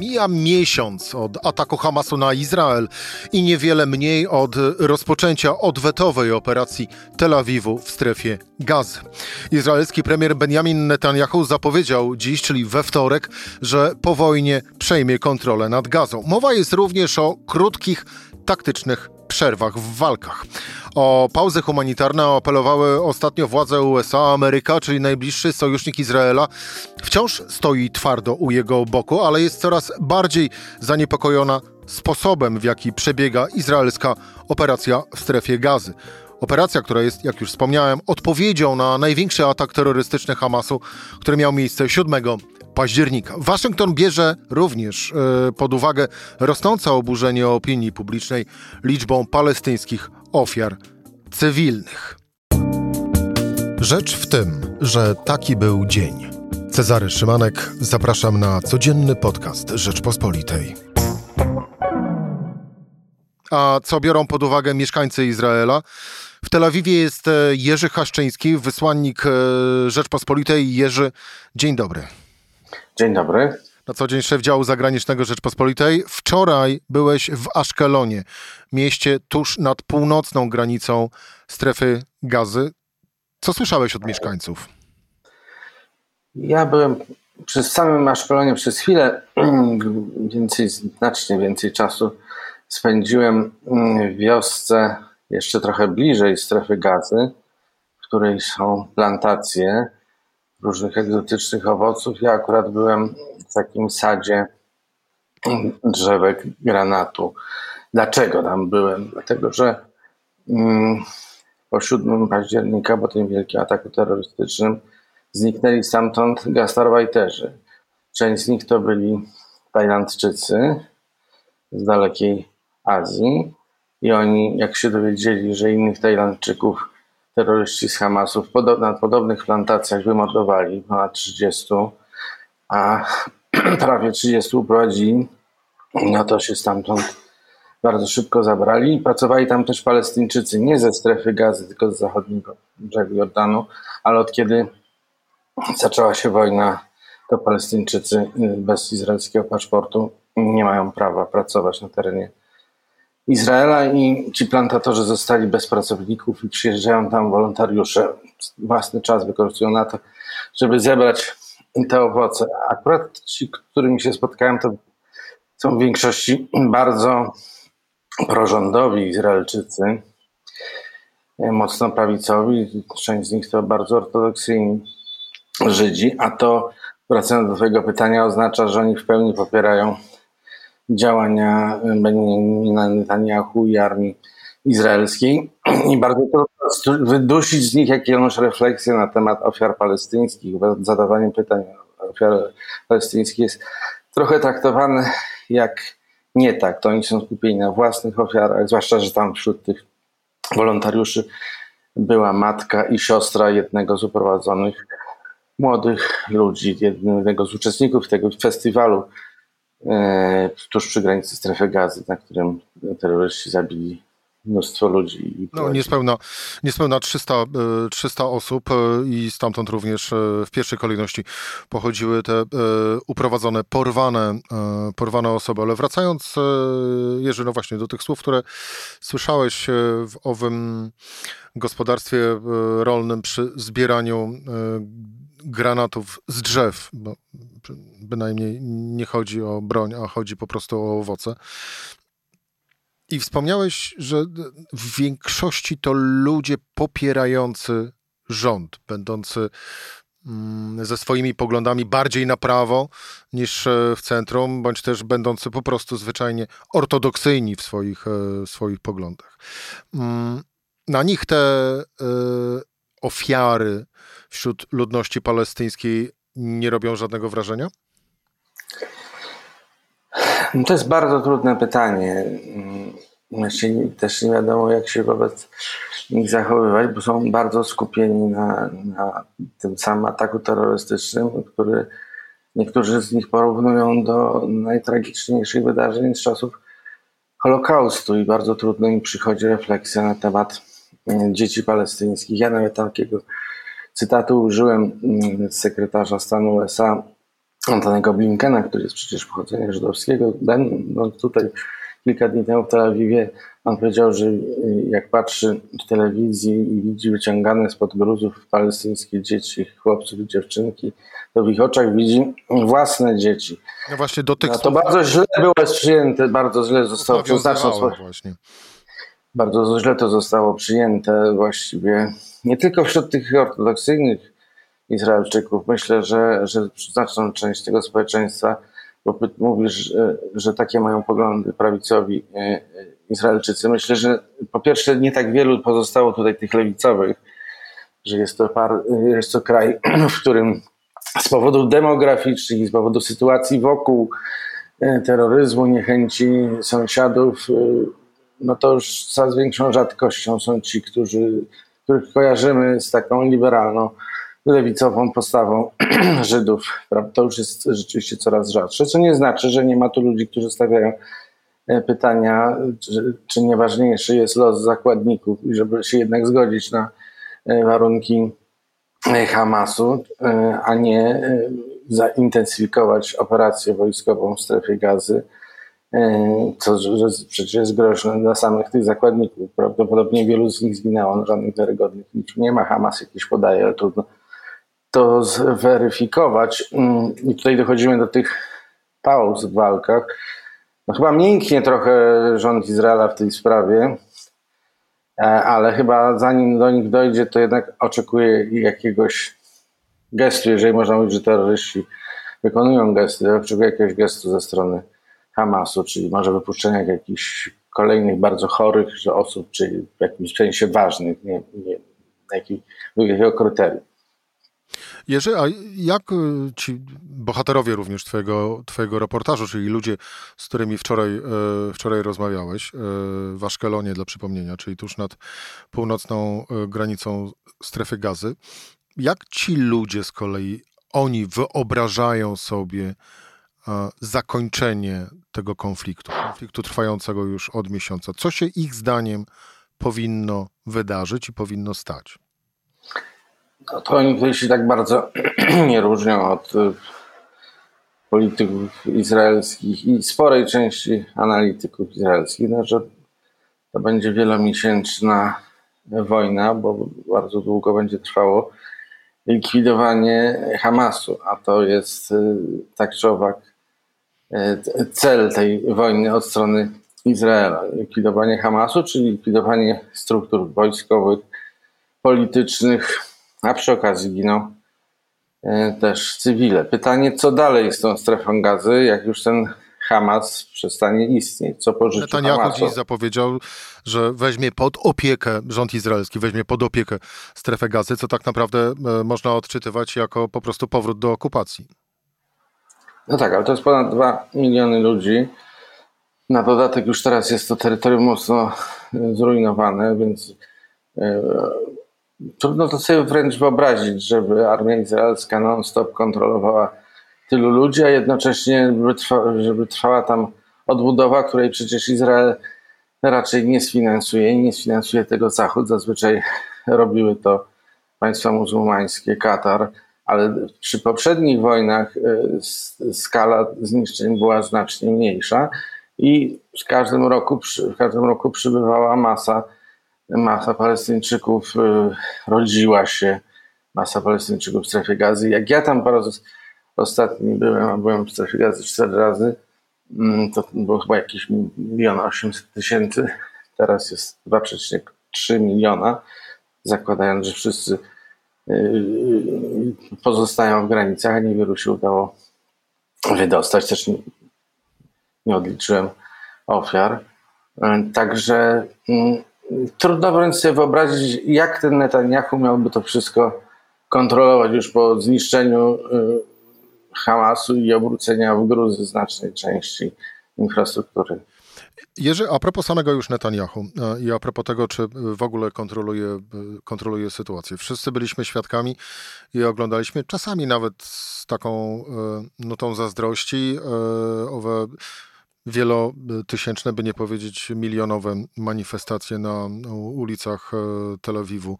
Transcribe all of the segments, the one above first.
Mija miesiąc od ataku Hamasu na Izrael i niewiele mniej od rozpoczęcia odwetowej operacji Tel Awiwu w strefie gazy. Izraelski premier Benjamin Netanyahu zapowiedział dziś, czyli we wtorek, że po wojnie przejmie kontrolę nad gazą. Mowa jest również o krótkich, taktycznych przerwach w walkach. O pauzę humanitarną apelowały ostatnio władze USA, Ameryka, czyli najbliższy sojusznik Izraela, wciąż stoi twardo u jego boku, ale jest coraz bardziej zaniepokojona sposobem, w jaki przebiega izraelska operacja w strefie gazy. Operacja, która jest, jak już wspomniałem, odpowiedzią na największy atak terrorystyczny Hamasu, który miał miejsce 7 października. Waszyngton bierze również e, pod uwagę rosnące oburzenie opinii publicznej liczbą palestyńskich ofiar cywilnych. Rzecz w tym, że taki był dzień. Cezary Szymanek, zapraszam na codzienny podcast Rzeczpospolitej. A co biorą pod uwagę mieszkańcy Izraela? W Tel Awiwie jest e, Jerzy Haszczyński, wysłannik e, Rzeczpospolitej. Jerzy, dzień dobry. Dzień dobry. Na co dzień szef działu zagranicznego Rzeczpospolitej. Wczoraj byłeś w Aszkelonie, mieście tuż nad północną granicą strefy gazy. Co słyszałeś od mieszkańców? Ja byłem przez samym Aszkelonie przez chwilę, więcej, znacznie więcej czasu spędziłem w wiosce jeszcze trochę bliżej strefy gazy, w której są plantacje różnych egzotycznych owoców. Ja akurat byłem w takim sadzie drzewek granatu. Dlaczego tam byłem? Dlatego, że mm, po 7 października, po tym wielkim ataku terrorystycznym, zniknęli stamtąd gastarbeiterzy. Część z nich to byli Tajlandczycy z dalekiej Azji i oni, jak się dowiedzieli, że innych Tajlandczyków terroryści z Hamasu na podobnych plantacjach wymordowali ponad 30, a prawie 30 uprowadzili, no to się stamtąd bardzo szybko zabrali. Pracowali tam też Palestyńczycy, nie ze strefy gazy, tylko z zachodniego brzegu Jordanu, ale od kiedy zaczęła się wojna, to Palestyńczycy bez izraelskiego paszportu nie mają prawa pracować na terenie Izraela i ci plantatorzy zostali bez pracowników i przyjeżdżają tam wolontariusze. Własny czas wykorzystują na to, żeby zebrać te owoce. Akurat ci, którymi się spotkałem, to są w większości bardzo prorządowi Izraelczycy, mocno prawicowi. Część z nich to bardzo ortodoksyjni Żydzi, a to, wracając do Twojego pytania, oznacza, że oni w pełni popierają działania Benjamina Netanyahu i armii izraelskiej i bardzo trudno wydusić z nich jakąś refleksję na temat ofiar palestyńskich. Zadawanie pytań o ofiary palestyńskie jest trochę traktowane jak nie tak. To oni są skupieni na własnych ofiarach, zwłaszcza, że tam wśród tych wolontariuszy była matka i siostra jednego z uprowadzonych młodych ludzi, jednego z uczestników tego festiwalu tuż przy granicy strefy gazy, na którym terroryści zabili mnóstwo ludzi. No, niespełna, niespełna 300, 300 e, osób e, i stamtąd również w pierwszej kolejności pochodziły te uprowadzone, porwane, porwane osoby. Ale wracając, Jerzy, no właśnie do tych słów, które słyszałeś w owym gospodarstwie rolnym przy zbieraniu granatów z drzew, bo bynajmniej nie chodzi o broń, a chodzi po prostu o owoce. I wspomniałeś, że w większości to ludzie popierający rząd, będący mm, ze swoimi poglądami bardziej na prawo niż e, w centrum, bądź też będący po prostu zwyczajnie ortodoksyjni w swoich, e, swoich poglądach. Mm, na nich te e, ofiary wśród ludności palestyńskiej nie robią żadnego wrażenia? To jest bardzo trudne pytanie. Właśnie też nie wiadomo, jak się wobec nich zachowywać, bo są bardzo skupieni na, na tym samym ataku terrorystycznym, który niektórzy z nich porównują do najtragiczniejszych wydarzeń z czasów Holokaustu i bardzo trudno im przychodzi refleksja na temat dzieci palestyńskich. Ja nawet takiego cytatu użyłem z sekretarza stanu USA Antonego Blinkena, który jest przecież pochodzenia żydowskiego. No tutaj kilka dni temu w Tel Awiwie on powiedział, że y, jak patrzy w telewizji i widzi wyciągane spod gruzów palestyńskie dzieci, chłopców i dziewczynki, to w ich oczach widzi własne dzieci. No właśnie do tych no to bardzo źle było przyjęte, bardzo źle zostało przyjęte. Właśnie. Bardzo źle to zostało przyjęte właściwie nie tylko wśród tych ortodoksyjnych Izraelczyków. Myślę, że, że znaczną część tego społeczeństwa, bo mówisz, że, że takie mają poglądy prawicowi e, e, Izraelczycy. Myślę, że po pierwsze nie tak wielu pozostało tutaj tych lewicowych, że jest to, par, jest to kraj, w którym z powodów demograficznych i z powodu sytuacji wokół e, terroryzmu, niechęci sąsiadów, no to już coraz większą rzadkością są ci, którzy, których kojarzymy z taką liberalną lewicową postawą Żydów. To już jest rzeczywiście coraz rzadsze, co nie znaczy, że nie ma tu ludzi, którzy stawiają e, pytania, czy, czy nieważniejszy jest los zakładników i żeby się jednak zgodzić na e, warunki e, Hamasu, a nie zaintensyfikować operację wojskową w strefie gazy, co że przecież jest groźne dla samych tych zakładników. Prawdopodobnie wielu z nich zginęło, no żadnych wiarygodnych liczb nie ma. Hamas jakieś podaje, ale trudno to zweryfikować. Mm, I tutaj dochodzimy do tych pauz w walkach. No chyba mięknie trochę rząd Izraela w tej sprawie, e, ale chyba zanim do nich dojdzie, to jednak oczekuje jakiegoś gestu, jeżeli można mówić, że terroryści wykonują gesty, oczekuje jakiegoś gestu ze strony Hamasu, czyli może wypuszczenia jakichś kolejnych bardzo chorych osób, czyli w jakimś sensie ważnych, nie, nie na jakiego kryterium. Jerzy, a jak y, ci bohaterowie również twojego, twojego reportażu, czyli ludzie, z którymi wczoraj, e, wczoraj rozmawiałeś e, w Aszkelonie dla przypomnienia, czyli tuż nad północną granicą strefy gazy, jak ci ludzie z kolei, oni wyobrażają sobie zakończenie tego konfliktu, konfliktu trwającego już od miesiąca? Co się ich zdaniem powinno wydarzyć i powinno stać? No to oni tutaj się tak bardzo nie różnią od y, polityków izraelskich i sporej części analityków izraelskich, no, że to będzie wielomiesięczna wojna, bo bardzo długo będzie trwało likwidowanie Hamasu, a to jest y, tak czy owak cel tej wojny od strony Izraela. Likwidowanie Hamasu, czyli likwidowanie struktur wojskowych, politycznych, a przy okazji giną e, też cywile. Pytanie, co dalej z tą strefą gazy, jak już ten Hamas przestanie istnieć? Co pożyczy Netanyahu Hamasu? dziś zapowiedział, że weźmie pod opiekę, rząd izraelski weźmie pod opiekę strefę gazy, co tak naprawdę e, można odczytywać jako po prostu powrót do okupacji. No tak, ale to jest ponad 2 miliony ludzi. Na dodatek już teraz jest to terytorium mocno e, zrujnowane, więc Trudno to sobie wręcz wyobrazić, żeby armia izraelska non-stop kontrolowała tylu ludzi, a jednocześnie żeby, trwa, żeby trwała tam odbudowa, której przecież Izrael raczej nie sfinansuje nie sfinansuje tego Zachód. Zazwyczaj robiły to państwa muzułmańskie, Katar, ale przy poprzednich wojnach e, skala zniszczeń była znacznie mniejsza i w każdym roku, w każdym roku przybywała masa masa Palestyńczyków y, rodziła się, masa Palestyńczyków w strefie gazy. Jak ja tam po raz ostatni byłem, a byłem w strefie gazy cztery razy, mm, to było chyba jakieś milion osiemset tysięcy, teraz jest 2,3 miliona, zakładając, że wszyscy pozostają w granicach, niewielu się udało wydostać. Też nie, nie odliczyłem ofiar. Także mm, trudno wręcz sobie wyobrazić, jak ten Netanyahu miałby to wszystko kontrolować już po zniszczeniu y, Hamasu i obrócenia w gruzy znacznej części infrastruktury. Jerzy, a propos samego już Netanyahu e, i a propos tego, czy w ogóle kontroluje, e, kontroluje sytuację. Wszyscy byliśmy świadkami i oglądaliśmy czasami nawet z taką e, nutą zazdrości owe wielotysięczne, by nie powiedzieć milionowe manifestacje na ulicach Tel Awiwu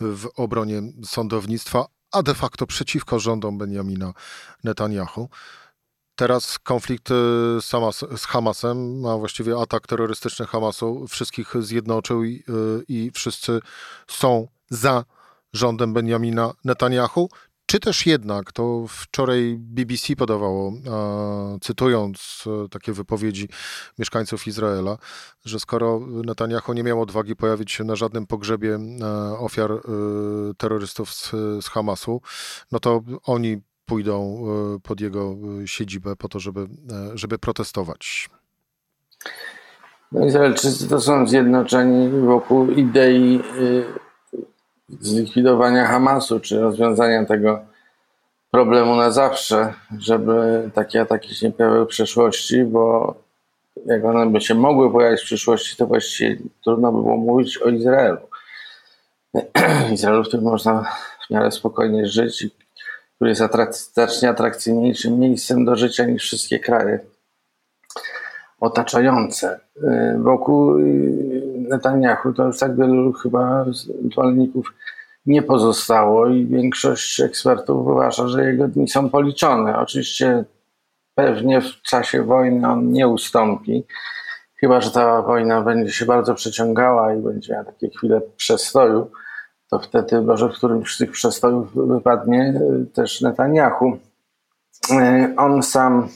w obronie sądownictwa, a de facto przeciwko rządom Benjamina Netanyahu. Teraz konflikt y, z Hamasem, a właściwie atak terrorystyczny Hamasu wszystkich zjednoczył i, i wszyscy są za rządem Benjamina Netanyahu. Czy też jednak, to wczoraj BBC podawało, cytując e, takie wypowiedzi mieszkańców Izraela, że skoro Netanyahu nie miał odwagi pojawić się na żadnym pogrzebie e, ofiar e, terrorystów z, z Hamasu, no to oni pójdą pod jego siedzibę po to, żeby, żeby protestować. No Izraelczycy to są zjednoczeni wokół idei zlikwidowania Hamasu, czy rozwiązania tego problemu na zawsze, żeby takie ataki się nie pojawiły w przyszłości, bo jak one by się mogły pojawić w przyszłości, to właściwie trudno by było mówić o Izraelu. Izraelu, w którym można w miarę spokojnie żyć i który jest znacznie atrakcyjniejszym miejscem do życia niż wszystkie kraje otaczające. Y, wokół y, Netanyahu to już tak wielu chyba zwolenników nie pozostało i większość ekspertów uważa, że jego dni są policzone. Oczywiście pewnie w czasie wojny on nie ustąpi, chyba że ta wojna będzie się bardzo przeciągała i będzie miała takie chwile przestoju, to wtedy może w którymś z tych przestojów wypadnie też Netanyahu. Y, on sam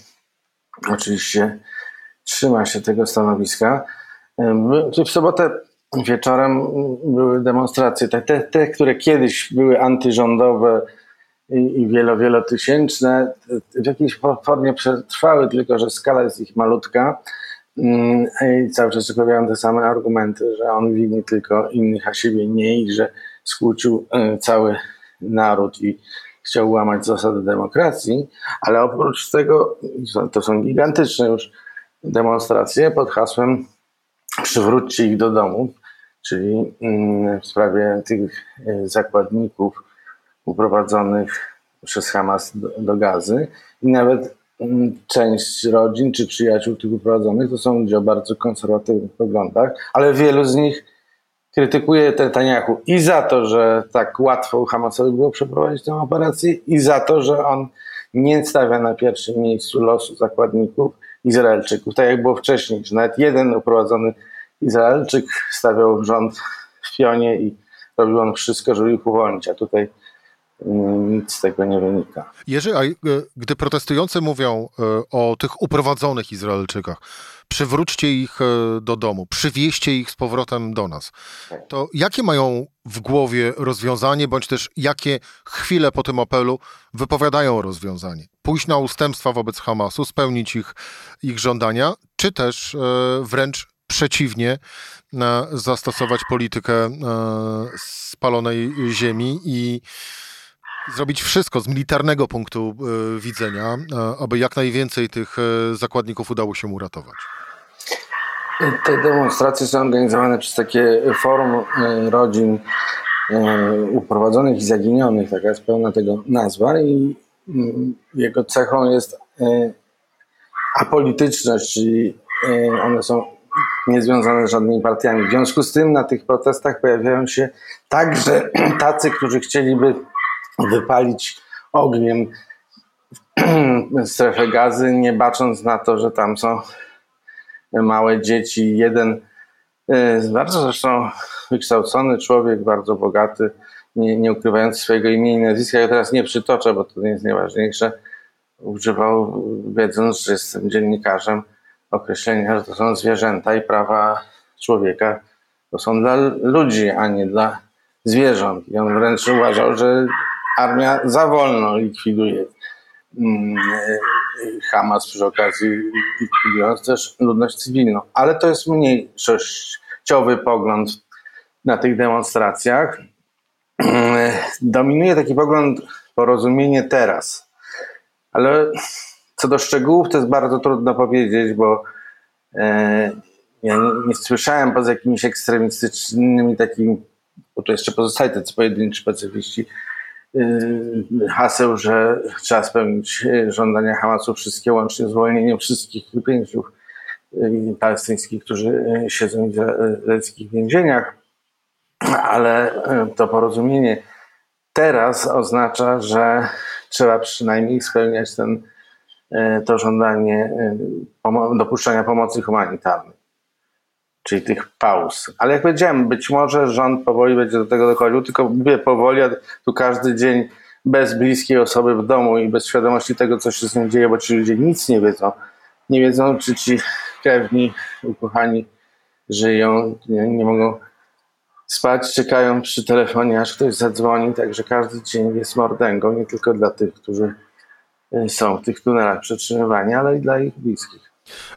oczywiście trzyma się tego stanowiska. W sobotę wieczorem były demonstracje, te, te, te które kiedyś były antyrządowe i, i wielo, wielotysięczne, w jakiejś formie przetrwały, tylko że skala jest ich malutka. Mm, I cały czas pojawiają te same argumenty, że on wini tylko innych, a siebie nie i że skłócił e, cały naród i chciał łamać zasady demokracji, ale oprócz tego to są gigantyczne już demonstracje pod hasłem przywróćcie ich do domu, czyli mm, w sprawie tych e, zakładników uprowadzonych przez Hamas do, gazy i nawet mm, część rodzin czy przyjaciół tych uprowadzonych to są ludzie o bardzo konserwatywnych poglądach, ale wielu z nich krytykuje Netanyahu i za to, że tak łatwo Hamasowi było przeprowadzić tę operację i za to, że on nie stawia na pierwszym miejscu losu zakładników Izraelczyków, tak jak było wcześniej, że nawet jeden uprowadzony Izraelczyk stawiał rząd w pionie i robił on wszystko, żeby ich uwolnić, a tutaj nic z tego nie wynika. Jerzy, a e, gdy protestujący mówią e, o tych uprowadzonych Izraelczykach, przywróćcie ich e, do domu, przywieźcie ich z powrotem do nas, to jakie mają w głowie rozwiązanie, bądź też jakie chwile po tym apelu wypowiadają rozwiązanie? Pójść na ustępstwa wobec Hamasu, spełnić ich, ich żądania, czy też wręcz przeciwnie, zastosować politykę spalonej ziemi i zrobić wszystko z militarnego punktu e, widzenia, e, aby jak najwięcej tych zakładników udało się uratować. Te demonstracje są organizowane przez takie forum rodzin uprowadzonych i zaginionych, taka jest pełna tego nazwa i mm, jego cechą jest apolityczność, czyli one są niezwiązane z żadnymi partiami. W związku z tym na tych protestach pojawiają się także tacy, którzy chcieliby wypalić ogniem strefę gazy, nie bacząc na to, że tam są małe dzieci. Jeden e, bardzo zresztą wykształcony człowiek, bardzo bogaty, nie, nie ukrywając swojego imienia i nazwiska, ja teraz nie przytoczę, bo to nie jest najważniejsze, używał, wiedząc, że jestem dziennikarzem, określenia, że to są zwierzęta i prawa człowieka to są dla ludzi, a nie dla zwierząt. I on wręcz uważał, że armia za wolno likwiduje mm, Hamas przy okazji likwidując też ludność cywilną. Ale to jest mniejszościowy pogląd na tych demonstracjach. Dominuje taki pogląd porozumienie teraz. Ale co do szczegółów, to jest bardzo trudno powiedzieć, bo e, ja nie, nie, słyszałem poza jakimiś ekstremistycznymi takimi, bo to jeszcze pozostaje tacy pojedynczy pacyfiści, haseł, że trzeba spełnić żądania Hamasu wszystkie, łącznie z uwolnieniem wszystkich więźniów e, palestyńskich, którzy siedzą w izraelskich więzieniach, ale to porozumienie teraz oznacza, że trzeba przynajmniej spełniać ten, to żądanie dopuszczenia pomocy humanitarnej, czyli tych pauz. Ale jak powiedziałem, być może rząd powoli będzie do tego dochodził, tylko mówię powoli, a tu każdy dzień bez bliskiej osoby w domu i bez świadomości tego, co się z nim dzieje, bo ci ludzie nic nie wiedzą. Nie wiedzą, czy ci krewni, ukochani żyją, nie, nie mogą spać, czekają przy telefonie, aż ktoś zadzwoni, także każdy dzień jest mordęgą, nie tylko dla tych, którzy e, są w tych tunelach przetrzymywani, ale i dla ich bliskich.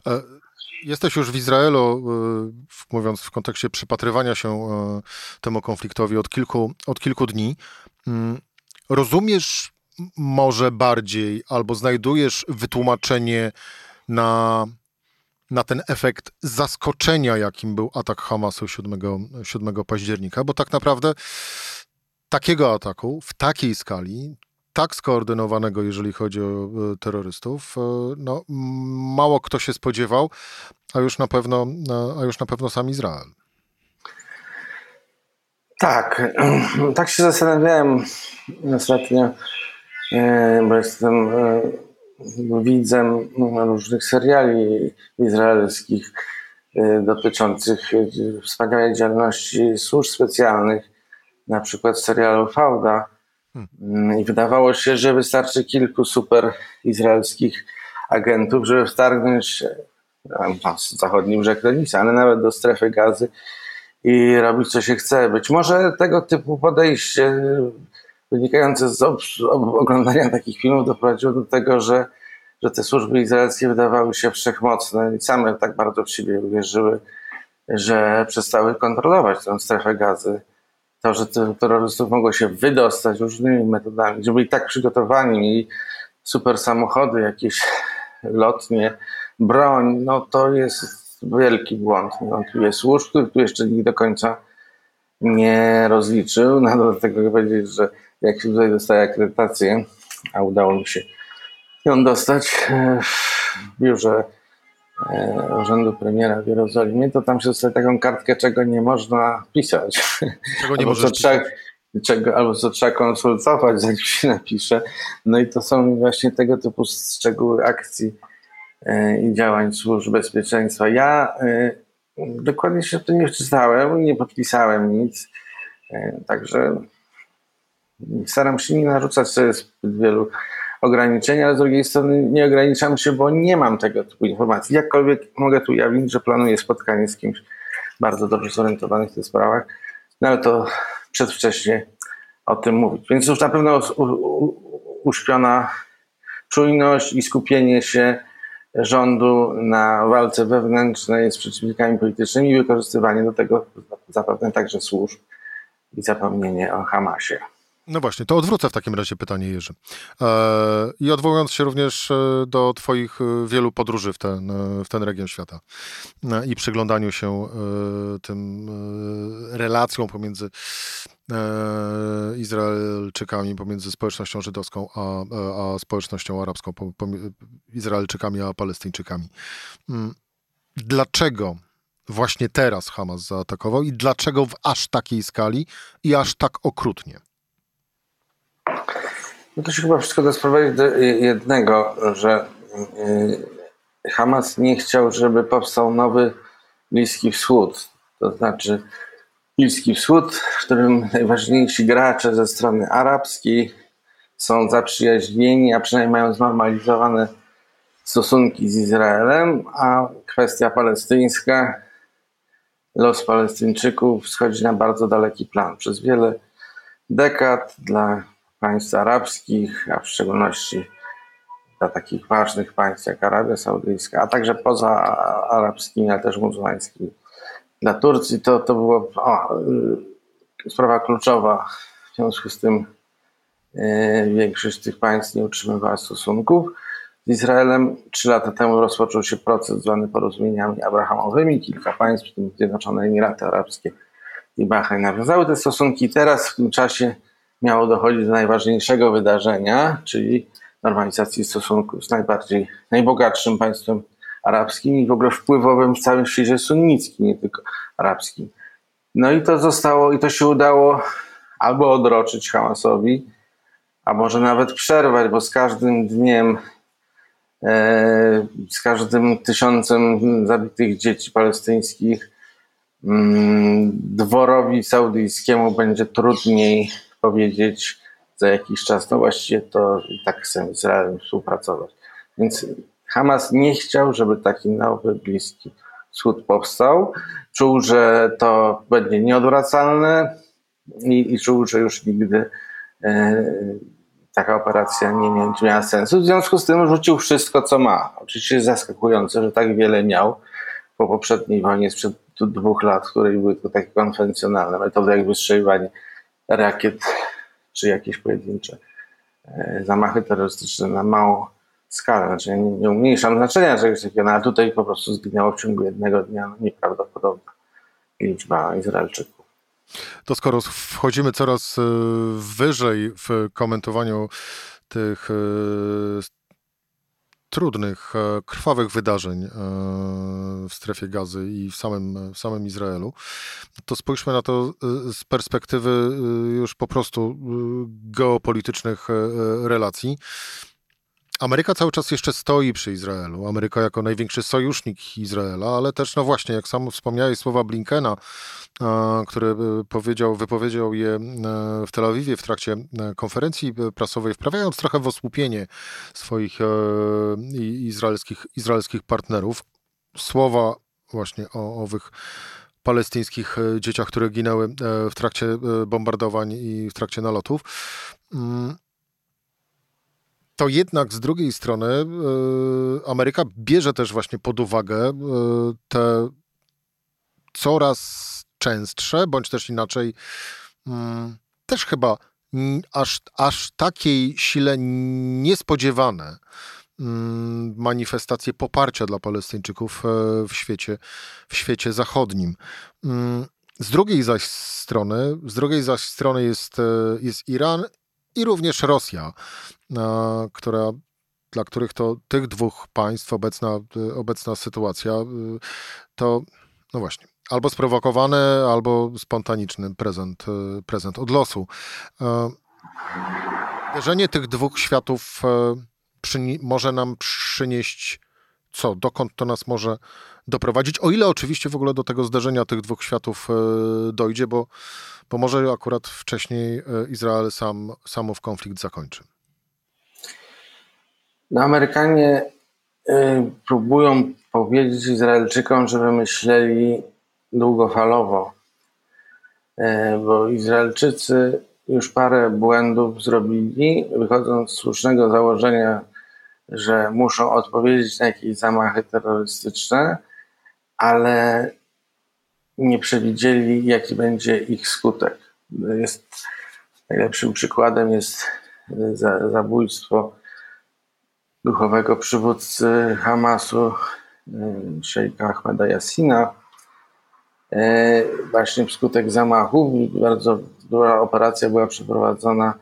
E, jesteś już w Izraelu, e, mówiąc w kontekście przypatrywania się temu konfliktowi od kilku, od kilku dni. Mm, rozumiesz może bardziej albo znajdujesz wytłumaczenie na na ten efekt zaskoczenia, jakim był atak Hamasu 7, 7 października, bo tak naprawdę takiego ataku w takiej skali, tak skoordynowanego, jeżeli chodzi o e, terrorystów, e, no, mało kto się spodziewał, a już na pewno, a już na pewno sam Izrael. Tak, tak się zastanawiałem ostatnio, e, bo jestem widzem różnych seriali izraelskich dotyczących wspaniałej działalności służb specjalnych, na przykład serialu Fauda. Hmm. I wydawało się, że wystarczy kilku super izraelskich agentów, żeby wtargnąć no, z zachodnim brzeg ale nawet do strefy gazy i robić co się chce. Być może tego typu podejście wynikające z oglądania takich filmów doprowadziło do tego, że, że te służby izraelskie wydawały się wszechmocne i same tak bardzo w siebie uwierzyły, że przestały kontrolować tę strefę gazy. To, że terrorystów mogło się wydostać różnymi metodami, że byli tak przygotowani, mieli super samochody, jakieś lotnie, broń, no to jest wielki błąd. Niewątpliwie służb, który tu jeszcze nikt do końca nie rozliczył. No do tego powiedzieć, że jak się tutaj dostaje akredytację, a udało mi się ją dostać w biurze Urzędu Premiera w Jerozolimie, to tam się dostaje taką kartkę, czego nie można pisać. Czego nie można pisać? Czego, albo co trzeba konsultować, zanim się napisze. No i to są właśnie tego typu szczegóły akcji e, i działań służb bezpieczeństwa. Ja dokładnie się to nie wczytałem, nie podpisałem nic, także staram się nie narzucać sobie zbyt wielu ograniczeń, ale z drugiej strony nie ograniczam się, bo nie mam tego typu informacji. Jakkolwiek mogę tu ujawnić, że planuję spotkanie z kimś bardzo dobrze zorientowanych w tych sprawach, no ale to przedwcześnie o tym mówić. Więc już na pewno uśpiona czujność i skupienie się rządu na walce wewnętrznej z przeciwnikami politycznymi i wykorzystywanie do tego zapewne także służb i zapomnienie o Hamasie. No właśnie, to odwrócę w takim razie pytanie, Jerzy. E, I odwołując się również e, do Twoich e, wielu podróży w ten, w ten region świata i przyglądaniu się tym relacjom pomiędzy Izraelczykami, pomiędzy społecznością żydowską a, a społecznością arabską, Izraelczykami a Palestyńczykami. Mm, dlaczego właśnie teraz Hamas zaatakował i dlaczego w aż takiej skali i aż tak okrutnie? No to się chyba wszystko da do jednego, że y, Hamas nie chciał, żeby powstał nowy Bliski Wschód. To znaczy Bliski Wschód, w którym najważniejsi gracze ze strony arabskiej są zaprzyjaźnieni, a przynajmniej mają znormalizowane stosunki z Izraelem, a kwestia palestyńska, los Palestyńczyków schodzi na bardzo daleki plan. Przez wiele dekad dla państw arabskich, a w szczególności dla takich ważnych państw jak Arabia Saudyjska, a także poza arabskimi, ale też muzułmańskimi. Dla Turcji to, to była y, sprawa kluczowa. W związku z tym y, większość tych państw nie utrzymywała stosunków. Z Izraelem trzy lata temu rozpoczął się proces zwany porozumieniami abrahamowymi. Kilka państw, w tym Zjednoczone Emiraty Arabskie i Bahrain, nawiązały te stosunki. Teraz w tym czasie miało dochodzić do najważniejszego wydarzenia, czyli normalizacji stosunków z najbardziej, najbogatszym państwem arabskim i w ogóle wpływowym w całym świecie sunnickim, nie tylko arabskim. No i to zostało, i to się udało albo odroczyć Hamasowi, a może nawet przerwać, bo z każdym dniem, e, z każdym tysiącem zabitych dzieci palestyńskich, mm, dworowi saudyjskiemu będzie trudniej powiedzieć za jakiś czas, no właściwie to i tak chcę z Izraelem współpracować. Więc Hamas nie chciał, żeby taki nowy Bliski Wschód powstał. Czuł, że to będzie nieodwracalne i, i czuł, że już nigdy e, taka operacja nie, nie miała sensu. W związku z tym rzucił wszystko, co ma. Oczywiście jest zaskakujące, że tak wiele miał po poprzedniej wojnie sprzed dwóch lat, w której były to takie konwencjonalne metody, jak wystrzeliwanie rakiet czy jakieś pojedyncze e, zamachy terrorystyczne na małą skalę. Znaczy, nie, nie umniejszam znaczenia czegoś takiego, no, ale tutaj po prostu zginęło w ciągu jednego dnia no, nieprawdopodobna liczba Izraelczyków. To skoro wchodzimy coraz e, wyżej w komentowaniu tych e, trudnych, krwawych wydarzeń w strefie gazy i w samym, w samym Izraelu, to spójrzmy na to z perspektywy już po prostu geopolitycznych relacji. Ameryka cały czas jeszcze stoi przy Izraelu. Ameryka jako największy sojusznik Izraela, ale też, no właśnie, jak sam wspomniałeś słowa Blinkena, który e, powiedział, wypowiedział je e, w Tel Awiwie w trakcie e, konferencji prasowej, wprawiając trochę w osłupienie swoich izraelskich, izraelskich partnerów. Słowa właśnie o owych palestyńskich dzieciach, które ginęły w trakcie bombardowań i w trakcie nalotów. To jednak z drugiej strony e, Ameryka bierze też właśnie pod uwagę e, te coraz częstsze, bądź też inaczej, mm, też chyba aż, aż takiej sile niespodziewane mm, manifestacje poparcia dla Palestyńczyków e, w świecie, w świecie zachodnim. Mm, z drugiej zaś strony, z drugiej zaś strony jest, jest Iran i również Rosja, która, dla których to tych dwóch państw obecna, obecna sytuacja to, no właśnie, albo sprowokowany, albo spontaniczny prezent, prezent od losu. Uderzenie tych dwóch światów może nam przynieść co, dokąd to nas może doprowadzić, o ile oczywiście w ogóle do tego zderzenia tych dwóch światów dojdzie, bo bo może akurat wcześniej e, Izrael sam, samów konflikt zakończy. No, Amerykanie y, próbują powiedzieć Izraelczykom, żeby myśleli długofalowo, y, bo Izraelczycy już parę błędów zrobili, wychodząc z słusznego założenia, że muszą odpowiedzieć na jakieś zamachy terrorystyczne, ale nie przewidzieli, jaki będzie ich skutek. Jest, najlepszym przykładem jest e, zabójstwo duchowego przywódcy Hamasu, e, szejka Ahmeda Yassina, e, właśnie wskutek zamachu. Bardzo duża operacja była przeprowadzona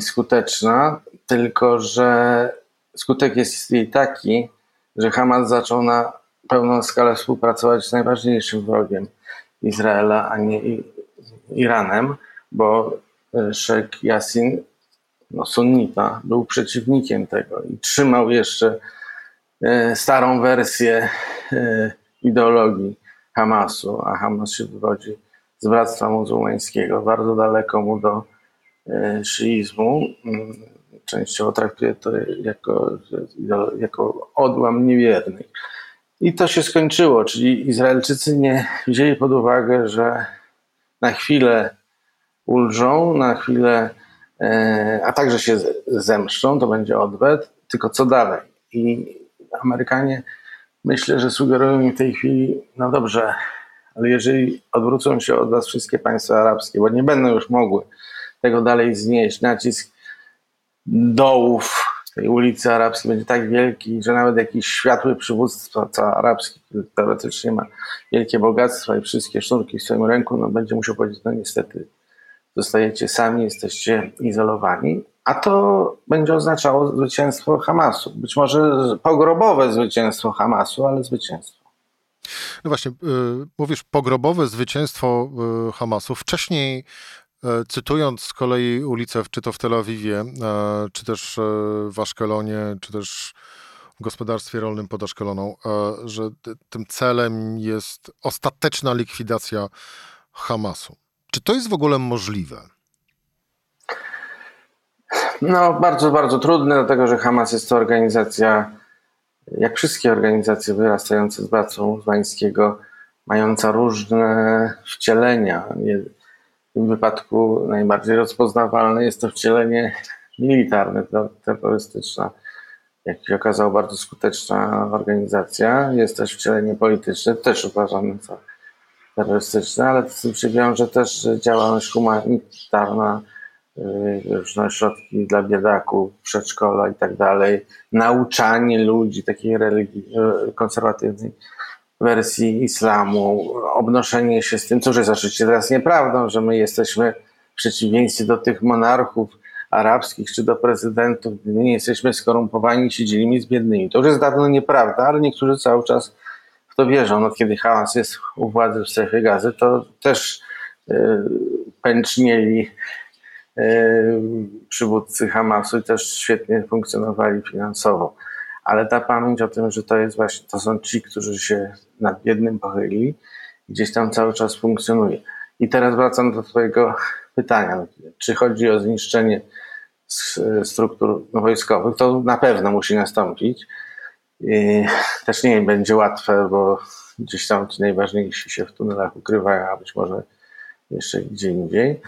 skuteczna, tylko że skutek jest jej taki, że Hamas zaczął na pełną skalę współpracować z najważniejszym wrogiem Izraela, a nie Iranem, bo Sheikh Yassin, no sunnita, był przeciwnikiem tego i trzymał jeszcze e, starą wersję e, ideologii Hamasu, a Hamas się wywodzi z Bractwa Muzułmańskiego, bardzo daleko mu do szyizmu. Mm, częściowo traktuje to jako, jako odłam niewiernych. I to się skończyło, czyli Izraelczycy nie wzięli pod uwagę, że na chwilę ulżą, na chwilę, e, a także się zemszczą, to będzie odwet, tylko co dalej? I Amerykanie myślę, że sugerują im w tej chwili, no dobrze, ale jeżeli odwrócą się od was wszystkie państwa arabskie, bo nie będą już mogły tego dalej znieść, nacisk dołów tej ulicy arabskiej będzie tak wielki, że nawet jakiś światły przywództwo arabski, który teoretycznie ma wielkie bogactwa i wszystkie sznurki w swoim ręku, no będzie musiał powiedzieć, no niestety zostajecie sami, jesteście izolowani, a to będzie oznaczało zwycięstwo Hamasu. Być może pogrobowe zwycięstwo Hamasu, ale zwycięstwo. No właśnie, y, mówisz pogrobowe zwycięstwo y, Hamasu. Wcześniej E, cytując z kolei ulicę, czy to w Tel Awiwie, czy też w Aszkelonie, czy też w gospodarstwie rolnym pod Aszkeloną, że tym celem jest ostateczna likwidacja Hamasu. Czy to jest w ogóle możliwe? No, bardzo, bardzo trudne, dlatego że Hamas jest to organizacja, jak wszystkie organizacje wyrastające z Bacu Muzułmańskiego, mająca różne wcielenia tym wypadku najbardziej rozpoznawalne jest to wcielenie militarne, terrorystyczne. Jak się okazało, bardzo skuteczna organizacja. Jest też wcielenie polityczne, też uważane za terrorystyczne, ale z tym się wiąże też działalność humanitarna, y, różne środki dla biedaków, przedszkola i tak dalej, nauczanie ludzi takiej religii y, konserwatywnej wersji islamu, obnoszenie się z tym, co jest oczywiście teraz nieprawdą, że my jesteśmy w przeciwieństwie do tych monarchów arabskich czy do prezydentów, nie jesteśmy skorumpowani i się dzielimy z biednymi. To już jest dawno nieprawda, ale niektórzy cały czas to wierzą. No, kiedy Hamas jest u władzy w strefie gazy, to też yy, pęcznieli yy, przywódcy Hamasu i też świetnie funkcjonowali finansowo ale ta pamięć o tym, że to jest właśnie, to są ci, którzy się nad jednym pochyli, gdzieś tam cały czas funkcjonuje. I teraz wracam do Twojego pytania. Czy chodzi o zniszczenie struktur wojskowych? To na pewno musi nastąpić. I też nie będzie łatwe, bo gdzieś tam ci najważniejsi się w tunelach ukrywają, a być może jeszcze gdzie indziej.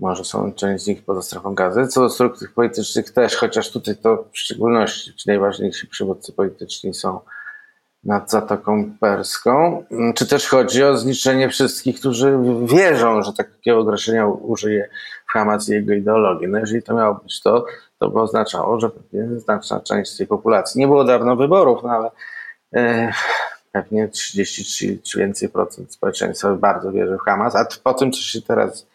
Może są część z nich poza strefą gazy. Co do struktur politycznych też, chociaż tutaj to w szczególności ci najważniejsi przywódcy polityczni są nad Zatoką Perską. Czy też chodzi o zniszczenie wszystkich, którzy wierzą, że takiego określenia użyje Hamas i jego ideologii. No jeżeli to miało być to, to by oznaczało, że pewnie znaczna część tej populacji, nie było dawno wyborów, no ale e, pewnie 30 czy więcej procent społeczeństwa bardzo wierzy w Hamas, a po tym, co się teraz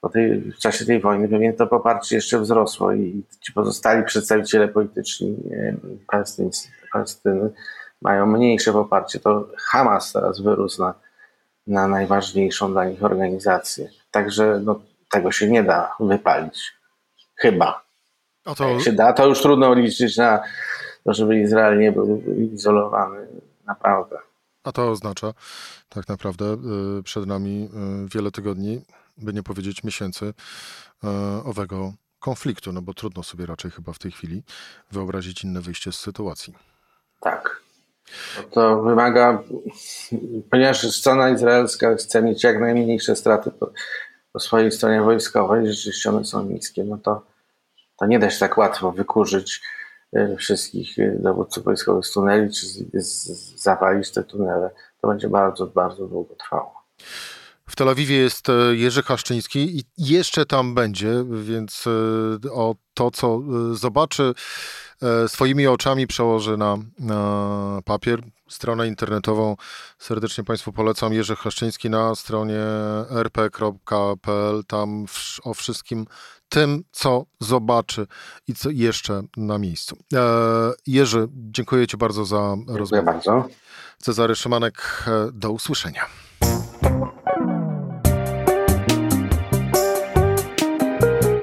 po tej, w czasie tej wojny pewnie to poparcie jeszcze wzrosło i ci pozostali przedstawiciele polityczni Palestyny mają mniejsze poparcie. To Hamas teraz wyrósł na, na najważniejszą dla nich organizację. Także no, tego się nie da wypalić. Chyba. A to... Jak się da, to już trudno liczyć na to, żeby Izrael nie był izolowany. Naprawdę. A to oznacza tak naprawdę y, przed nami y, wiele tygodni by nie powiedzieć miesięcy e, owego konfliktu, no bo trudno sobie raczej chyba w tej chwili wyobrazić inne wyjście z sytuacji. Tak. To wymaga, ponieważ strona izraelska chce mieć jak najmniejsze straty po, po swojej stronie wojskowej, rzeczywiście one są niskie, no to, to nie da się tak łatwo wykurzyć e, wszystkich dowódców wojskowych z tuneli, czy zawalić te tunele. To będzie bardzo, bardzo długo trwało. W Tel Awiwie jest e, Jerzy Haszczyński i jeszcze tam będzie, więc e, o to, co e, zobaczy swoimi oczami, przełoży na, na papier. Stronę internetową serdecznie Państwu polecam. Jerzy Haszczyński na stronie rp.pl. Tam o wszystkim tym, co zobaczy i co jeszcze na miejscu. Jerzy, dziękuję Ci bardzo za rozmowę. Dziękuję bardzo. Cezary Szymanek, do usłyszenia.